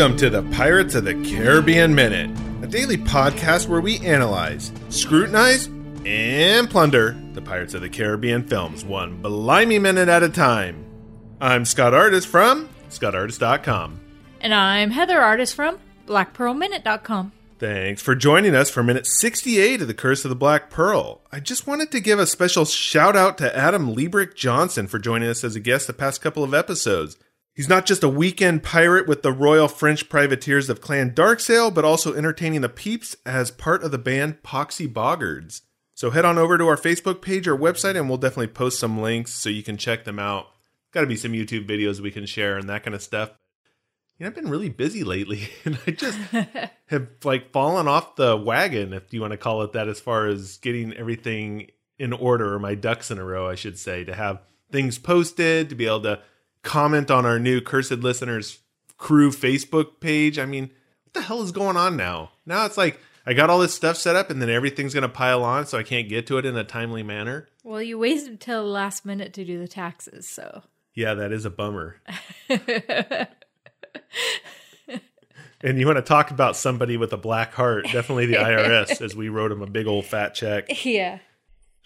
Welcome to the Pirates of the Caribbean Minute, a daily podcast where we analyze, scrutinize, and plunder the Pirates of the Caribbean films one blimey minute at a time. I'm Scott Artist from ScottArtist.com. And I'm Heather Artist from BlackPearlMinute.com. Thanks for joining us for minute 68 of The Curse of the Black Pearl. I just wanted to give a special shout out to Adam Liebrick Johnson for joining us as a guest the past couple of episodes. He's not just a weekend pirate with the Royal French Privateers of Clan Darksail, but also entertaining the peeps as part of the band Poxy Boggards. So head on over to our Facebook page or website and we'll definitely post some links so you can check them out. Got to be some YouTube videos we can share and that kind of stuff. You know, I've been really busy lately and I just have like fallen off the wagon, if you want to call it that, as far as getting everything in order or my ducks in a row, I should say, to have things posted, to be able to comment on our new Cursed Listeners crew Facebook page. I mean, what the hell is going on now? Now it's like I got all this stuff set up and then everything's going to pile on so I can't get to it in a timely manner. Well, you waited until the last minute to do the taxes, so. Yeah, that is a bummer. and you want to talk about somebody with a black heart, definitely the IRS, as we wrote him a big old fat check. Yeah.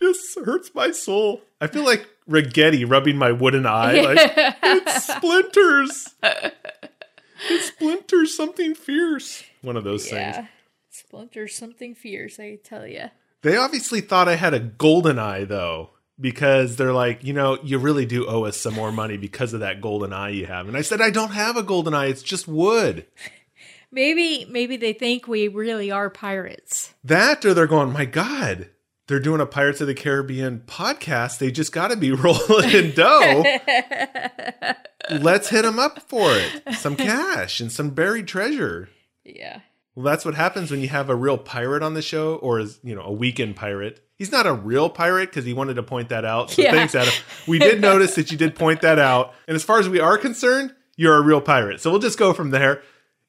Just hurts my soul. I feel like Ragetti rubbing my wooden eye. Like, it splinters. It splinters something fierce. One of those Yeah. things. Splinter something fierce, I tell you. They obviously thought I had a golden eye, though, because they're like, you know, you really do owe us some more money because of that golden eye you have. And I said, I don't have a golden eye. It's just wood. Maybe maybe they think we really are pirates. That, or they're going, my God, they're doing a Pirates of the Caribbean podcast. They just got to be rolling in dough. Let's hit them up for it. Some cash and some buried treasure. Yeah. Well, that's what happens when you have a real pirate on the show, or is you know a weekend pirate. He's not a real pirate because he wanted to point that out. So Yeah. thanks, Adam. We did notice that you did point that out. And as far as we are concerned, you're a real pirate. So we'll just go from there.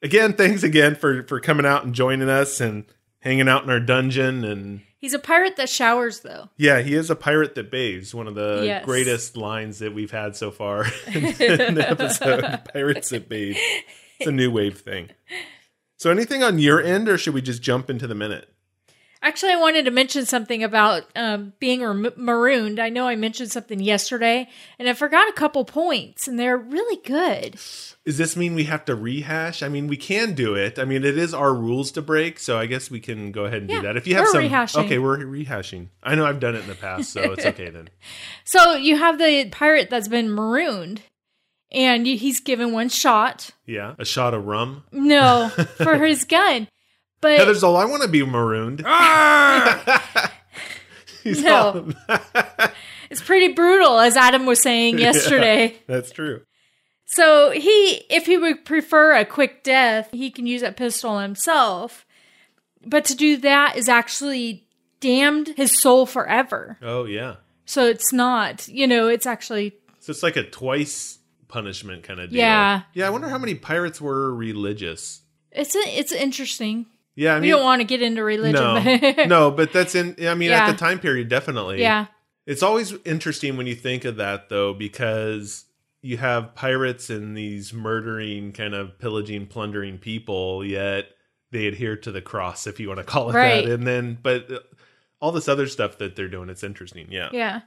Again, thanks again for for coming out and joining us and hanging out in our dungeon. And He's a pirate that showers though. yeah, he is a pirate that bathes. One of the Yes. greatest lines that we've had so far in, in the episode. Pirates that bathe. It's a new wave thing. So anything on your end, or should we just jump into the minute? Actually, I wanted to mention something about um, being rem- marooned. I know I mentioned something yesterday, and I forgot a couple points, and they're really good. Does this mean we have to rehash? I mean, we can do it. I mean, it is our rules to break, so I guess we can go ahead and Yeah, do that. If you have some, rehashing. okay, we're rehashing. I know I've done it in the past, so it's okay then. So you have the pirate that's been marooned, and he's given one shot. Yeah, a shot of rum. No, for his gun. But Heather's all I want to be marooned. Ah! He's No. it's pretty brutal, as Adam was saying yesterday. that's true. So he, if he would prefer a quick death, he can use that pistol himself. But to do that is actually damned his soul forever. Oh yeah. So it's not, you know, it's actually So it's like a twice punishment kind of deal. Yeah. Yeah. I wonder how many pirates were religious. it's a, it's interesting. Yeah. I We mean, don't want to get into religion. no, but no, but that's in. I mean, at the time period, definitely. yeah, It's always interesting when you think of that, though, because you have pirates and these murdering, kind of pillaging, plundering people, yet they adhere to the cross, if you want to call it Right. that. And then, but all this other stuff that they're doing, it's interesting. Yeah. yeah.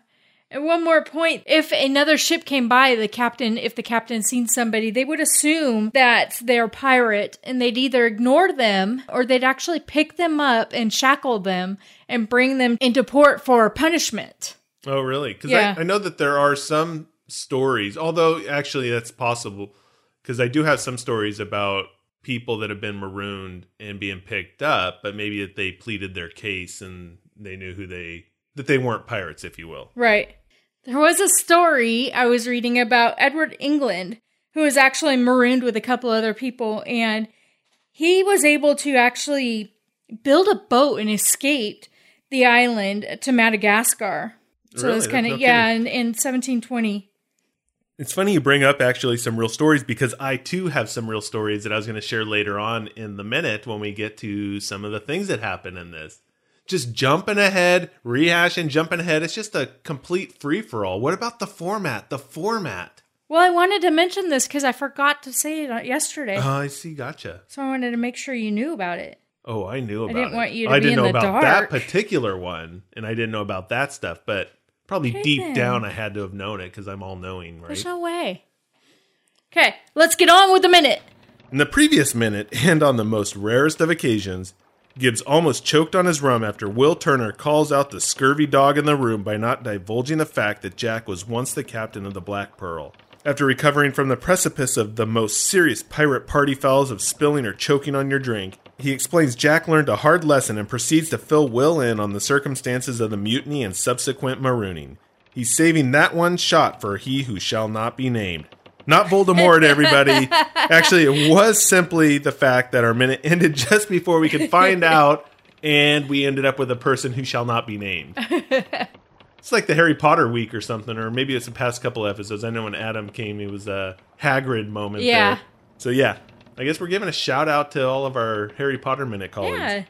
And one more point. If another ship came by, the captain, if the captain seen somebody, they would assume that they're pirate and they'd either ignore them or they'd actually pick them up and shackle them and bring them into port for punishment. Oh, really? Because Yeah. I, I know that there are some stories, although actually that's possible, because I do have some stories about people that have been marooned and being picked up, but maybe that they pleaded their case and they knew who they that they weren't pirates, if you will. Right. There was a story I was reading about Edward England who was actually marooned with a couple other people, and he was able to actually build a boat and escaped the island to Madagascar. So Really? was kind of No yeah, in, in 1720. It's funny you bring up actually some real stories because I too have some real stories that I was going to share later on in the minute when we get to some of the things that happen in this. Just jumping ahead, rehashing, jumping ahead. It's just a complete free for all. What about the format? The format. Well, I wanted to mention this because I forgot to say it uh, yesterday, Oh, I see. Gotcha. so I wanted to make sure you knew about it. Oh, I knew about didn't it. want you to I didn't know about dark. that particular one, and I didn't know about that stuff. But probably Okay, deep then. down, I had to have known it because I'm all knowing, right? There's no way. Okay, let's get on with the minute. In the previous minute, and on the most rarest of occasions, Gibbs almost choked on his rum after Will Turner calls out the scurvy dog in the room by not divulging the fact that Jack was once the captain of the Black Pearl. After recovering from the precipice of the most serious pirate party fouls of spilling or choking on your drink, he explains Jack learned a hard lesson and proceeds to fill Will in on the circumstances of the mutiny and subsequent marooning. He's saving that one shot for he who shall not be named. Not Voldemort, everybody. Actually, it was simply the fact that our minute ended just before we could find out, and we ended up with a person who shall not be named. It's like the Harry Potter week or something, or maybe it's the past couple episodes. I know when Adam came, it was a Hagrid moment. Yeah. there. So yeah, I guess we're giving a shout out to all of our Harry Potter minute colleagues. Yeah.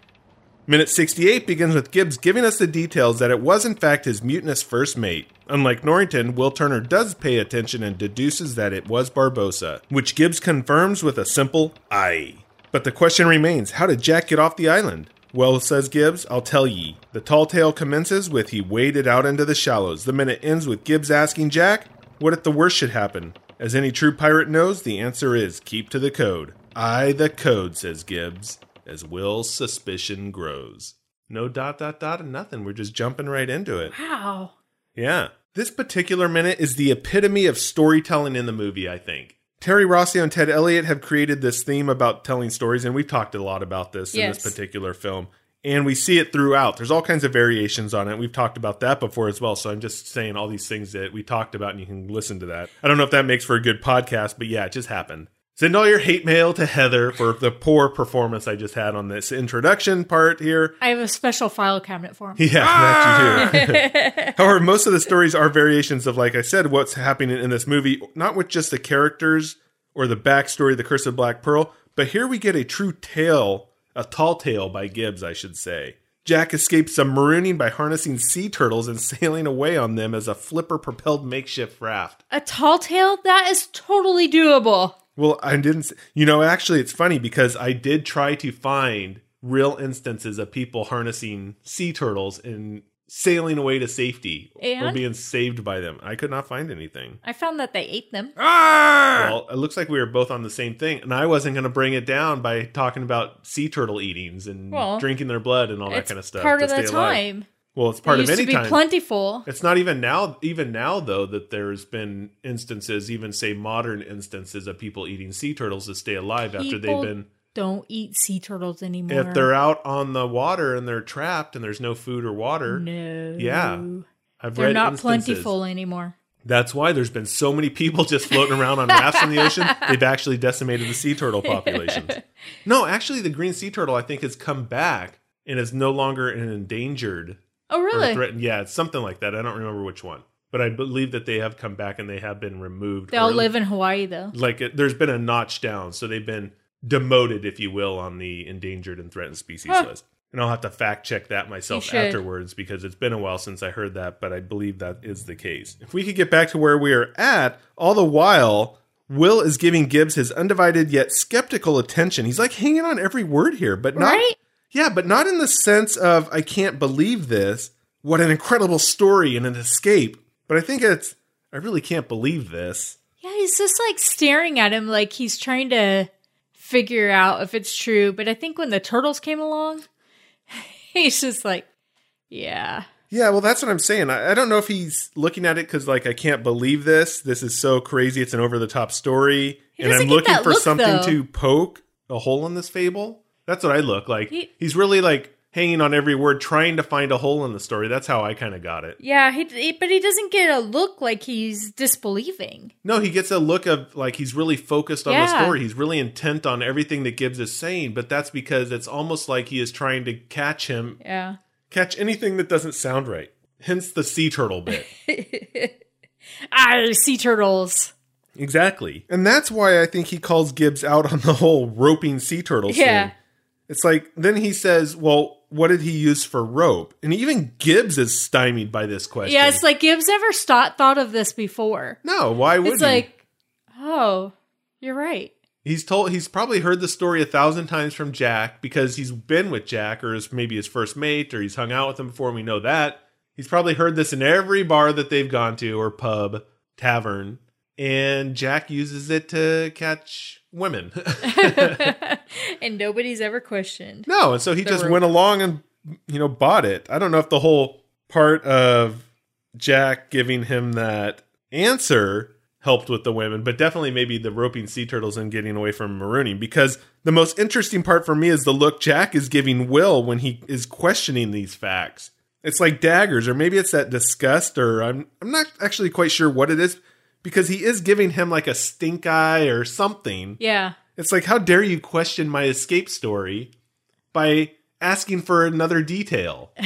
Minute 68 begins with Gibbs giving us the details that it was in fact his mutinous first mate. Unlike Norrington, Will Turner does pay attention and deduces that it was Barbossa, which Gibbs confirms with a simple aye. But the question remains how did Jack get off the island? Well, says Gibbs, I'll tell ye. The tall tale commences with he waded out into the shallows. The minute ends with Gibbs asking Jack, What if the worst should happen? As any true pirate knows, the answer is keep to the code. Aye, the code, says Gibbs, as Will's suspicion grows. No dot dot dot and nothing. We're just jumping right into it. Wow. Yeah. This particular minute is the epitome of storytelling in the movie, I think. Terry Rossio and Ted Elliott have created this theme about telling stories, and we've talked a lot about this in this particular film. And we see it throughout. There's all kinds of variations on it. We've talked about that before as well. So I'm just saying all these things that we talked about, and you can listen to that. I don't know if that makes for a good podcast, but yeah, it just happened. Send all your hate mail to Heather for the poor performance I just had on this introduction part here. I have a special file cabinet for him. Yeah, that you do. Ah! However, most of the stories are variations of, like I said, what's happening in this movie, not with just the characters or the backstory of the Curse of Black Pearl, but here we get a true tale, a tall tale by Gibbs, I should say. Jack escapes some marooning by harnessing sea turtles and sailing away on them as a flipper propelled makeshift raft. A tall tale? That is totally doable. Well, I didn't. You know, actually, it's funny because I did try to find real instances of people harnessing sea turtles and sailing away to safety or being saved by them. I could not find anything. I found that they ate them. Ah! Well, it looks like we were both on the same thing, and I wasn't going to bring it down by talking about sea turtle eatings and Well, drinking their blood and all that kind of stuff. part to of the stay alive. Well, it's part it of any to be time. plentiful. It's not even now. Even now, though, that there's been instances, even say modern instances, of people eating sea turtles to stay alive after they've been. Don't eat sea turtles anymore. If they're out on the water and they're trapped and there's no food or water, no, Yeah. I've they're read not instances. plentiful anymore. That's why there's been so many people just floating around on rafts in the ocean. They've actually decimated the sea turtle populations. No, actually, the green sea turtle I think has come back and is no longer an endangered Oh, really? threatened. Yeah, it's something like that. I don't remember which one, but I believe that they have come back and they have been removed. They all live in Hawaii, though. like it, there's been a notch down, so they've been demoted, if you will, on the endangered and threatened species Huh. list. And I'll have to fact check that myself afterwards because it's been a while since I heard that, but I believe that is the case. If we could get back to where we are at, all the while, Will is giving Gibbs his undivided yet skeptical attention. He's like hanging on every word here, but not Right? Yeah, but not in the sense of I can't believe this. What an incredible story and an escape. But I think it's I really can't believe this. Yeah, he's just like staring at him like he's trying to figure out if it's true. But I think when the turtles came along, he's just like, yeah. Yeah, well, that's what I'm saying. I, I don't know if he's looking at it because, like, I can't believe this. This is so crazy. It's an over the top story. He and I'm looking for look, something though. to poke a hole in this fable. That's what I look like. He- he's really like, hanging on every word, trying to find a hole in the story. That's how I kind of got it. Yeah, he, he- but he doesn't get a look like he's disbelieving. No, he gets a look of like he's really focused on the story. He's really intent on everything that Gibbs is saying, but that's because it's almost like he is trying to catch him, Yeah. catch anything that doesn't sound right. Hence the sea turtle bit. Ah, sea turtles. exactly. And that's why I think he calls Gibbs out on the whole roping sea turtle Yeah. scene. It's like then he says, "Well, what did he use for rope?" And even Gibbs is stymied by this question. Yeah, it's like Gibbs never st- thought of this before. no, why would It's he? like, oh, you're right. He's told he's probably heard the story a thousand times from Jack because he's been with Jack or is maybe his first mate or he's hung out with him before and we know that. He's probably heard this in every bar that they've gone to or pub, tavern, and Jack uses it to catch women. and nobody's ever questioned. no, and so he just went along and you know bought it. I don't know if the whole part of Jack giving him that answer helped with the women, but definitely maybe the roping sea turtles and getting away from marooning. Because the most interesting part for me is the look Jack is giving Will when he is questioning these facts. It's like daggers, or maybe it's that disgust, or I'm I'm not actually quite sure what it is, because he is giving him like a stink eye or something. Yeah. It's like, how dare you question my escape story by asking for another detail?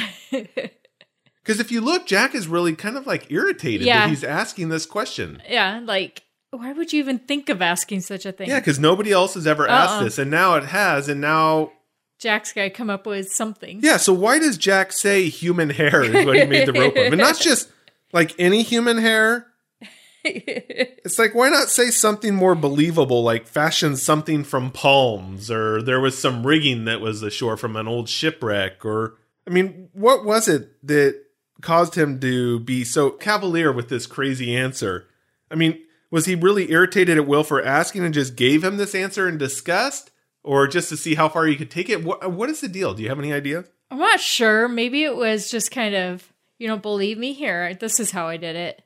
Because if you look, Jack is really kind of like irritated Yeah. that he's asking this question. Yeah. Like, why would you even think of asking such a thing? Yeah, because nobody else has ever asked Uh-uh. this, and now it has, and now. Jack's got to come up with something. Yeah, so why does Jack say human hair is what he made the rope of? And not just like any human hair. It's like, why not say something more believable, like fashion something from palms, or there was some rigging that was ashore from an old shipwreck, or I mean, what was it that caused him to be so cavalier with this crazy answer? I mean, was he really irritated at Will for asking and just gave him this answer in disgust, or just to see how far he could take it? What, what is the deal? Do you have any idea? I'm not sure. Maybe it was just kind of, you don't believe me? Here, this is how I did it.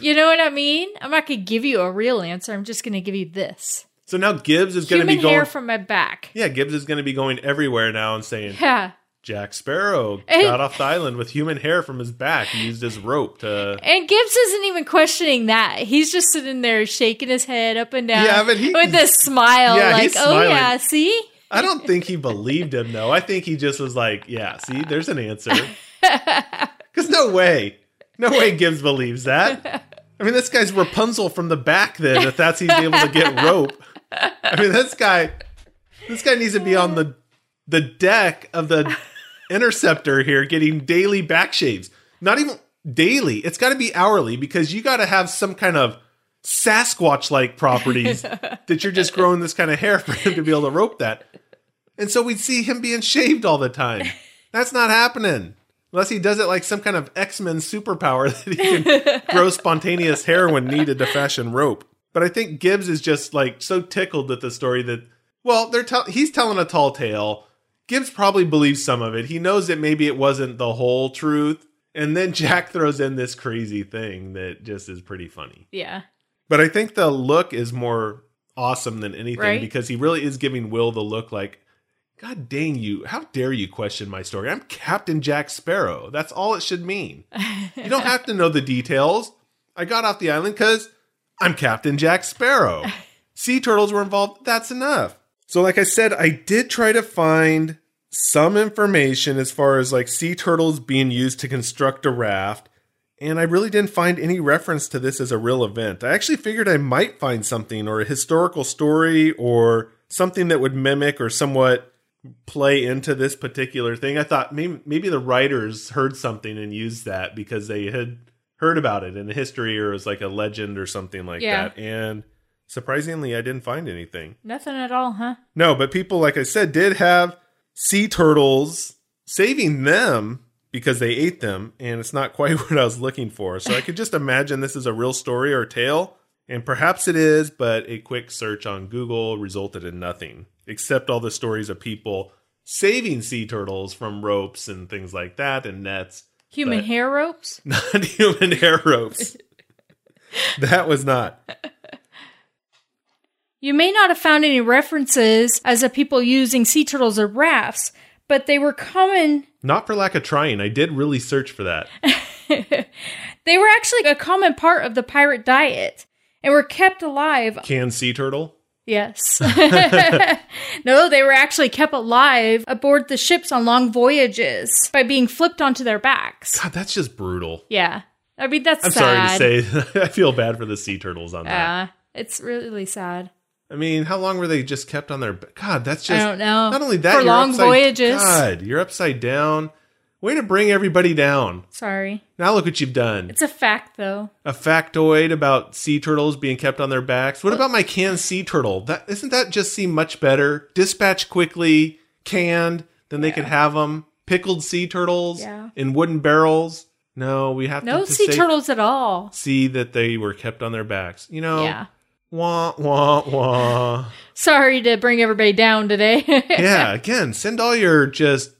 you know what I mean? I'm not going to give you a real answer. I'm just going to give you this. So now Gibbs is going to be going. hair from my back. yeah, Gibbs is going to be going everywhere now and saying, Yeah. Jack Sparrow And- got off the island with human hair from his back. He used his rope to. And Gibbs isn't even questioning that. He's just sitting there shaking his head up and down Yeah, but he- with a smile, Yeah, like, oh, yeah, see? I don't think he believed him though. I think he just was like, "Yeah, see, there's an answer." No way, no way Gibbs believes that. I mean, this guy's Rapunzel from the back. Then, if that's he's able to get rope. I mean, this guy, this guy needs to be on the the deck of the interceptor here, getting daily back shaves. Not even daily. It's got to be hourly because you got to have some kind of Sasquatch like properties that you're just growing this kind of hair for him to be able to rope that. And so we'd see him being shaved all the time. That's not happening. Unless he does it like some kind of X Men superpower that he can grow spontaneous hair when needed to fashion rope. But I think Gibbs is just like so tickled with the story that, well, they're tell- he's telling a tall tale. Gibbs probably believes some of it. He knows that maybe it wasn't the whole truth. And then Jack throws in this crazy thing that just is pretty funny. Yeah. But I think the look is more awesome than anything Right. because he really is giving Will the look like, God dang you, how dare you question my story? I'm Captain Jack Sparrow. That's all it should mean. you don't have to know the details. I got off the island because I'm Captain Jack Sparrow. Sea turtles were involved. That's enough. So, like I said, I did try to find some information as far as like sea turtles being used to construct a raft. And I really didn't find any reference to this as a real event. I actually figured I might find something or a historical story or something that would mimic or somewhat play into this particular thing. I thought maybe maybe the writers heard something and used that because they had heard about it in the history or it was like a legend or something like Yeah. that. And surprisingly, I didn't find anything. Nothing at all, huh? No, but people, like I said, did have sea turtles saving them because they ate them, and it's not quite what I was looking for. So I could just imagine this is a real story or tale, and perhaps it is, but a quick search on Google resulted in nothing, except all the stories of people saving sea turtles from ropes and things like that and nets. Human hair ropes? Not human hair ropes. that was not. You may not have found any references as of people using sea turtles or rafts, but they were common. Not for lack of trying. I did really search for that. They were actually a common part of the pirate diet and were kept alive. Canned sea turtle? Yes. no, they were actually kept alive aboard the ships on long voyages by being flipped onto their backs. God, that's just brutal. Yeah. I mean, that's I'm sad. sorry to say, I feel bad for the sea turtles on that. Yeah. It's really sad. I mean, how long were they just kept on their? God, that's just. I don't know. Not only that, For you're long upside- voyages. God, you're upside down. Way to bring everybody down. Sorry. Now look what you've done. It's a fact, though. A factoid about sea turtles being kept on their backs. What about my canned sea turtle? That isn't that just seem much better? Dispatch quickly, canned, then they could have them. Pickled sea turtles Yeah. in wooden barrels. No, we have No to, to sea turtles at all. see that they were kept on their backs. You know, Yeah. wah wah wah. Sorry to bring everybody down today. yeah, again, send all your just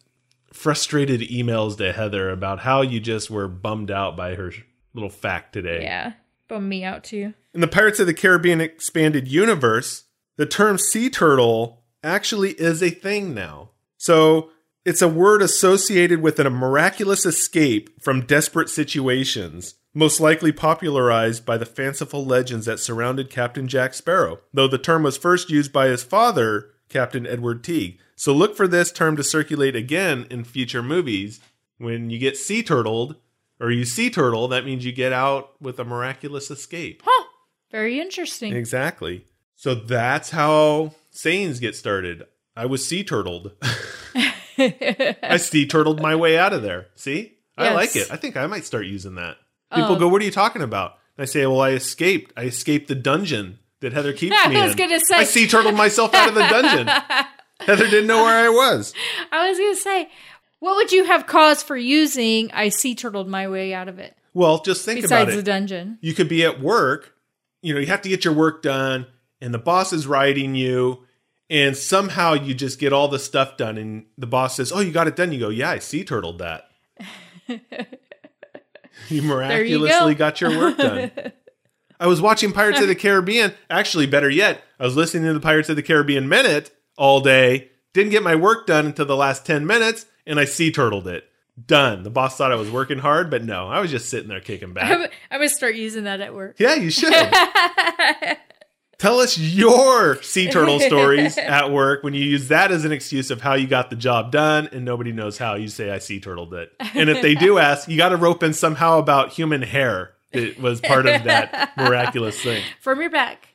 frustrated emails to Heather about how you just were bummed out by her little fact today. yeah. Bum me out too. In the Pirates of the Caribbean expanded universe, the term sea turtle actually is a thing now. So it's a word associated with a miraculous escape from desperate situations, most likely popularized by the fanciful legends that surrounded Captain Jack Sparrow, though the term was first used by his father, Captain Edward Teague. So look for this term to circulate again in future movies. When you get sea turtled, or you sea turtle, that means you get out with a miraculous escape. Huh. Very interesting. Exactly. So that's how sayings get started. I was sea turtled. I sea turtled my way out of there. See? I Yes. like it. I think I might start using that. People Oh. go, What are you talking about? And I say, Well, I escaped. I escaped the dungeon that Heather keeps me. I was in. gonna say- I sea turtled myself out of the dungeon. Heather didn't know where I was. I was going to say, what would you have cause for using I sea turtled my way out of it Well, just think about besides it. the dungeon? you could be at work, you know, you have to get your work done, and the boss is writing you, and somehow you just get all the stuff done, and the boss says, Oh, you got it done. You go, Yeah, I sea turtled that. you miraculously go. got your work done. I was watching Pirates of the Caribbean. Actually, better yet, I was listening to the Pirates of the Caribbean Minute all day. Didn't get my work done until the last 10 minutes, and I sea turtled it. Done. The boss thought I was working hard, but no, I was just sitting there kicking back. I'm, I'm going to start using that at work. Yeah, you should. Tell us your sea turtle stories at work when you use that as an excuse of how you got the job done and nobody knows how. You say, I sea turtled it. And if they do ask, you got to rope in somehow about human hair that was part of that miraculous thing. From your back.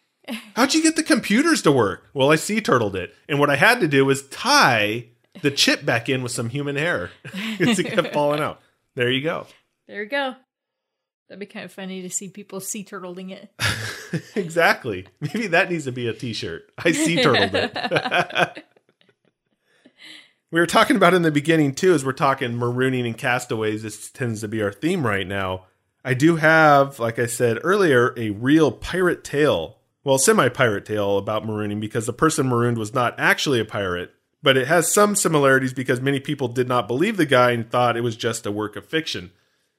How'd you get the computers to work? Well, I sea turtled it. And what I had to do was tie the chip back in with some human hair because it kept falling out. There you go. There you go. That'd be kind of funny to see people sea turtling it. exactly. Maybe that needs to be a t-shirt. I sea turtled it. we were talking about in the beginning too, as we're talking marooning and castaways. This tends to be our theme right now. I do have, like I said earlier, a real pirate tale. Well, semi-pirate tale about marooning because the person marooned was not actually a pirate, but it has some similarities because many people did not believe the guy and thought it was just a work of fiction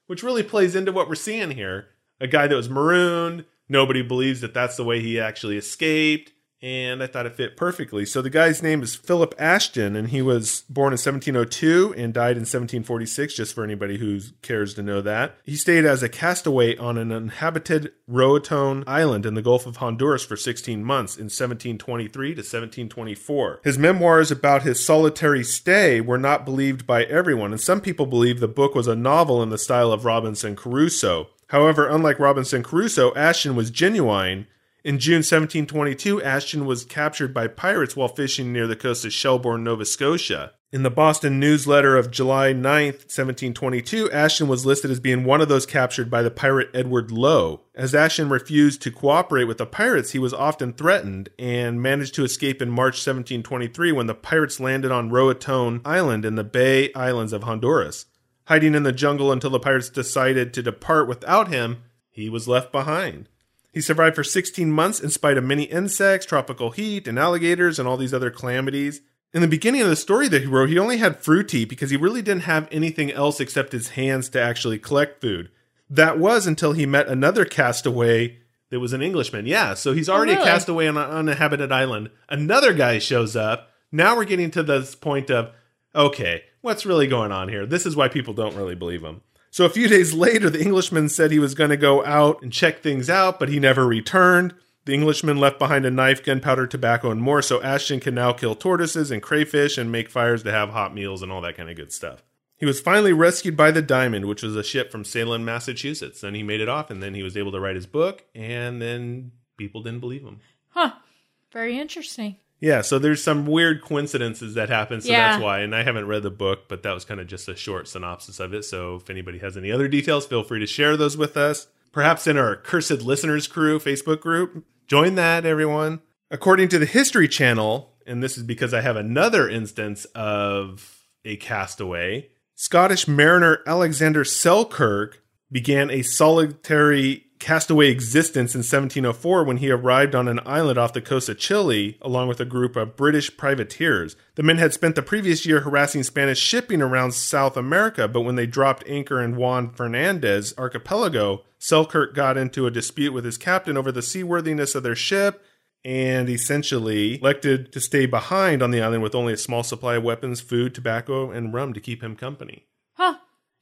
which really plays into what we're seeing here. A guy that was marooned, nobody believes that that's the way he actually escaped, and I thought it fit perfectly. So the guy's name is Philip Ashton, and he was born in 1702 and died in 1746, just for anybody who cares to know that. He stayed as a castaway on an uninhabited Roatone island in the Gulf of Honduras for 16 months in 1723 to 1724. His memoirs about his solitary stay were not believed by everyone, and some people believe the book was a novel in the style of Robinson Crusoe. However, unlike Robinson Crusoe, Ashton was genuine. In June 1722, Ashton was captured by pirates while fishing near the coast of Shelburne, Nova Scotia. In the Boston Newsletter of July 9, 1722, Ashton was listed as being one of those captured by the pirate Edward Lowe. As Ashton refused to cooperate with the pirates, he was often threatened and managed to escape in March 1723 when the pirates landed on Roatone Island in the Bay Islands of Honduras. Hiding in the jungle until the pirates decided to depart without him, he was left behind. He survived for 16 months in spite of many insects, tropical heat, and alligators, and all these other calamities. In the beginning of the story that he wrote, he only had fruity because he really didn't have anything else except his hands to actually collect food. That was until he met another castaway that was an Englishman. Yeah, so he's already oh, really? a castaway on an uninhabited island. Another guy shows up. Now we're getting to this point of Okay, what's really going on here? This is why people don't really believe him. So a few days later, the Englishman said he was going to go out and check things out, but he never returned. The Englishman left behind a knife, gunpowder, tobacco, and more, so Ashton can now kill tortoises and crayfish and make fires to have hot meals and all that kind of good stuff. He was finally rescued by the Diamond, which was a ship from Salem, Massachusetts. Then he made it off, and then he was able to write his book, and then people didn't believe him. Huh. Very interesting. Yeah, so there's some weird coincidences that happen, so Yeah. that's why. And I haven't read the book, but that was kind of just a short synopsis of it. So if anybody has any other details, feel free to share those with us. Perhaps in our Cursed Listeners Crew Facebook group. Join that, everyone. According to the History Channel, and this is because I have another instance of a castaway, Scottish mariner Alexander Selkirk began a solitary castaway existence in 1704 when he arrived on an island off the coast of Chile along with a group of British privateers. The men had spent the previous year harassing Spanish shipping around South America, but when they dropped anchor in Juan Fernandez archipelago, Selkirk got into a dispute with his captain over the seaworthiness of their ship and essentially elected to stay behind on the island with only a small supply of weapons, food, tobacco, and rum to keep him company.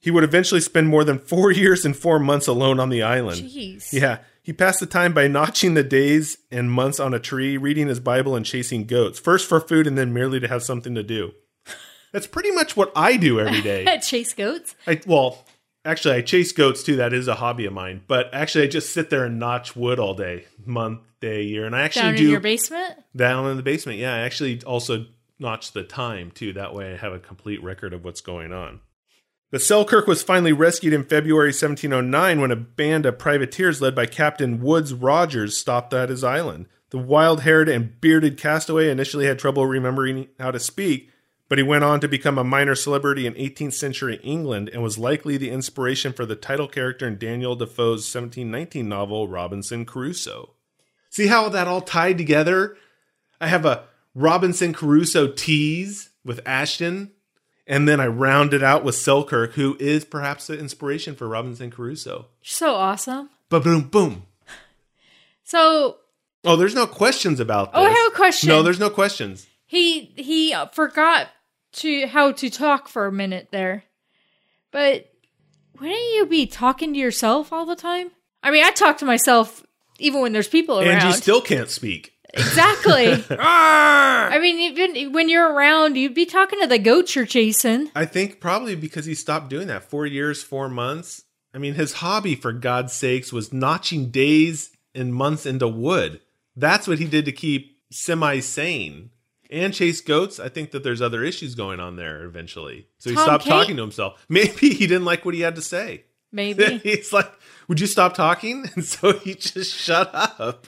He would eventually spend more than four years and four months alone on the island. Jeez. Yeah. He passed the time by notching the days and months on a tree, reading his Bible, and chasing goats. First for food and then merely to have something to do. That's pretty much what I do every day. I chase goats. I, well, actually, I chase goats too. That is a hobby of mine. But actually, I just sit there and notch wood all day, month, day, year. And I actually Down do in your basement? down in the basement. Yeah, I actually also notch the time too. That way I have a complete record of what's going on. The Selkirk was finally rescued in February 1709 when a band of privateers led by Captain Woodes Rogers stopped at his island. The wild haired and bearded castaway initially had trouble remembering how to speak, but he went on to become a minor celebrity in 18th century England and was likely the inspiration for the title character in Daniel Defoe's 1719 novel Robinson Crusoe. See how that all tied together? I have a Robinson Crusoe tease with Ashton, and then I round it out with Selkirk, who is perhaps the inspiration for Robinson Crusoe. So awesome. Ba boom boom. So Oh, there's no questions about this. Oh, I have a question. No, there's no questions. he he forgot to how to talk for a minute there. But wouldn't you be talking to yourself all the time? I mean, I talk to myself even when there's people around. And you still can't speak. Exactly. I mean, even when you're around, you'd be talking to the goats you're chasing. I think probably because he stopped doing that. Four years, four months. I mean, his hobby, for God's sakes, was notching days and months into wood. That's what he did to keep semi sane. And chase goats. I think that there's other issues going on there eventually. So he Tom stopped Kate- talking to himself. Maybe he didn't like what he had to say. Maybe He's like, Would you stop talking? And so he just shut up.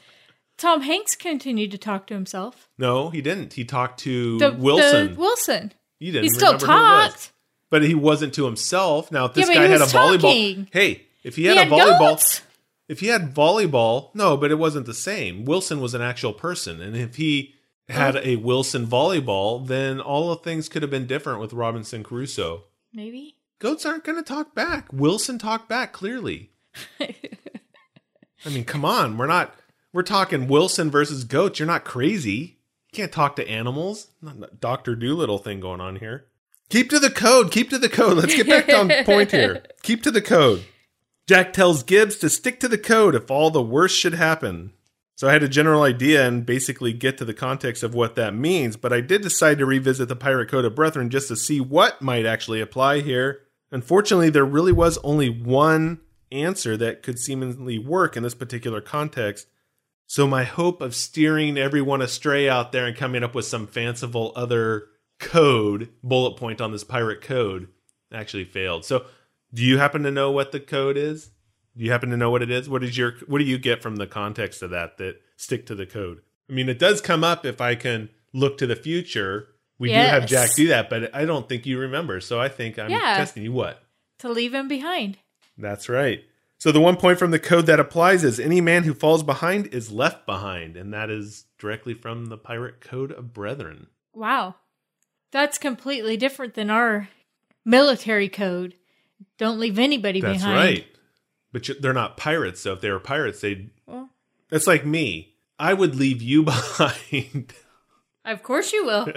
Tom Hanks continued to talk to himself. No, he didn't. He talked to The, Wilson. the Wilson. you didn't He still remember who it was. talked. But he wasn't to himself. Now, if this Yeah, guy had a volleyball, talking. hey, if he He had, had a volleyball, goats. if he had volleyball, no, but it wasn't the same. Wilson was an actual person, and if he had a Wilson volleyball, then all the things could have been different with Robinson Crusoe. Maybe. Goats aren't going to talk back. Wilson talked back clearly. I mean, come on, we're not. We're talking Wilson versus goats. You're not crazy. You can't talk to animals. Not Doctor Doolittle thing going on here. Keep to the code. Keep to the code. Let's get back on point here. Keep to the code. Jack tells Gibbs to stick to the code if all the worst should happen. So I had a general idea and basically get to the context of what that means, but I did decide to revisit the Pirate Code of Brethren just to see what might actually apply here. Unfortunately, there really was only one answer that could seemingly work in this particular context. So my hope of steering everyone astray out there and coming up with some fanciful other code, bullet point on this pirate code, actually failed. So do you happen to know what the code is? Do you happen to know what it is? What is your what do you get from the context of that that stick to the code? I mean, it does come up if I can look to the future. We do have Jack do that, but I don't think you remember. So I think I'm Yeah. testing you what? To leave him behind. That's right. So the one point from the code that applies is any man who falls behind is left behind, and that is directly from the Pirate Code of Brethren. Wow. That's completely different than our military code. Don't leave anybody behind. That's behind. right. But you- they're not pirates, so if they were pirates, they'd. Well- It's like me. I would leave you behind. Of course you will.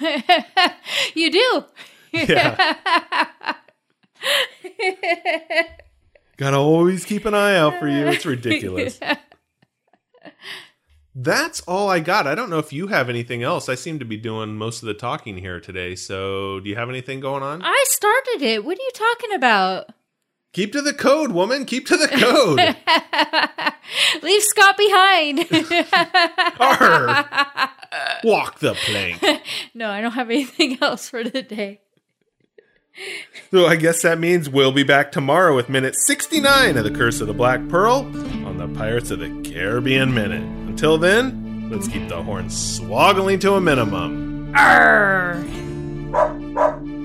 you do. Yeah. Gotta always keep an eye out for you. It's ridiculous. That's all I got. I don't know if you have anything else. I seem to be doing most of the talking here today. So, do you have anything going on? I started it. What are you talking about? Keep to the code, woman. Keep to the code. Leave Scott behind. Arr. Walk the plank. no, I don't have anything else for today. So I guess that means we'll be back tomorrow with minute 69 of The Curse of the Black Pearl on the Pirates of the Caribbean Minute. Until then, let's keep the horns swoggling to a minimum. Arr!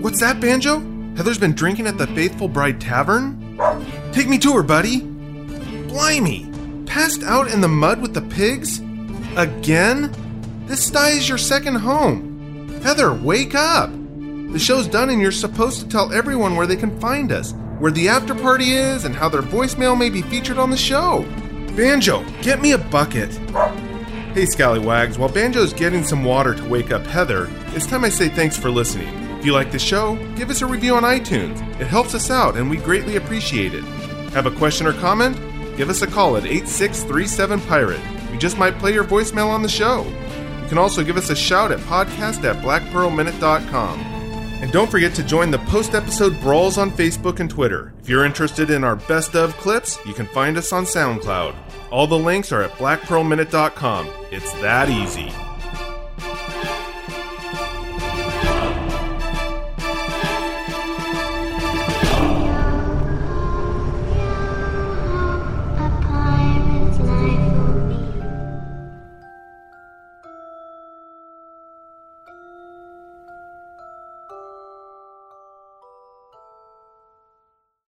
What's that, Banjo? Heather's been drinking at the Faithful Bride Tavern? Take me to her, buddy. Blimey! Passed out in the mud with the pigs? Again? This sty is your second home. Heather, wake up! The show's done and you're supposed to tell everyone where they can find us, where the after party is, and how their voicemail may be featured on the show. Banjo, get me a bucket. Hey, Scallywags, while Banjo's getting some water to wake up Heather, it's time I say thanks for listening. If you like the show, give us a review on iTunes. It helps us out and we greatly appreciate it. Have a question or comment? Give us a call at 8637 Pirate. We just might play your voicemail on the show. You can also give us a shout at podcast at blackpearlminute.com. And don't forget to join the post episode brawls on Facebook and Twitter. If you're interested in our best of clips, you can find us on SoundCloud. All the links are at blackpearlminute.com. It's that easy.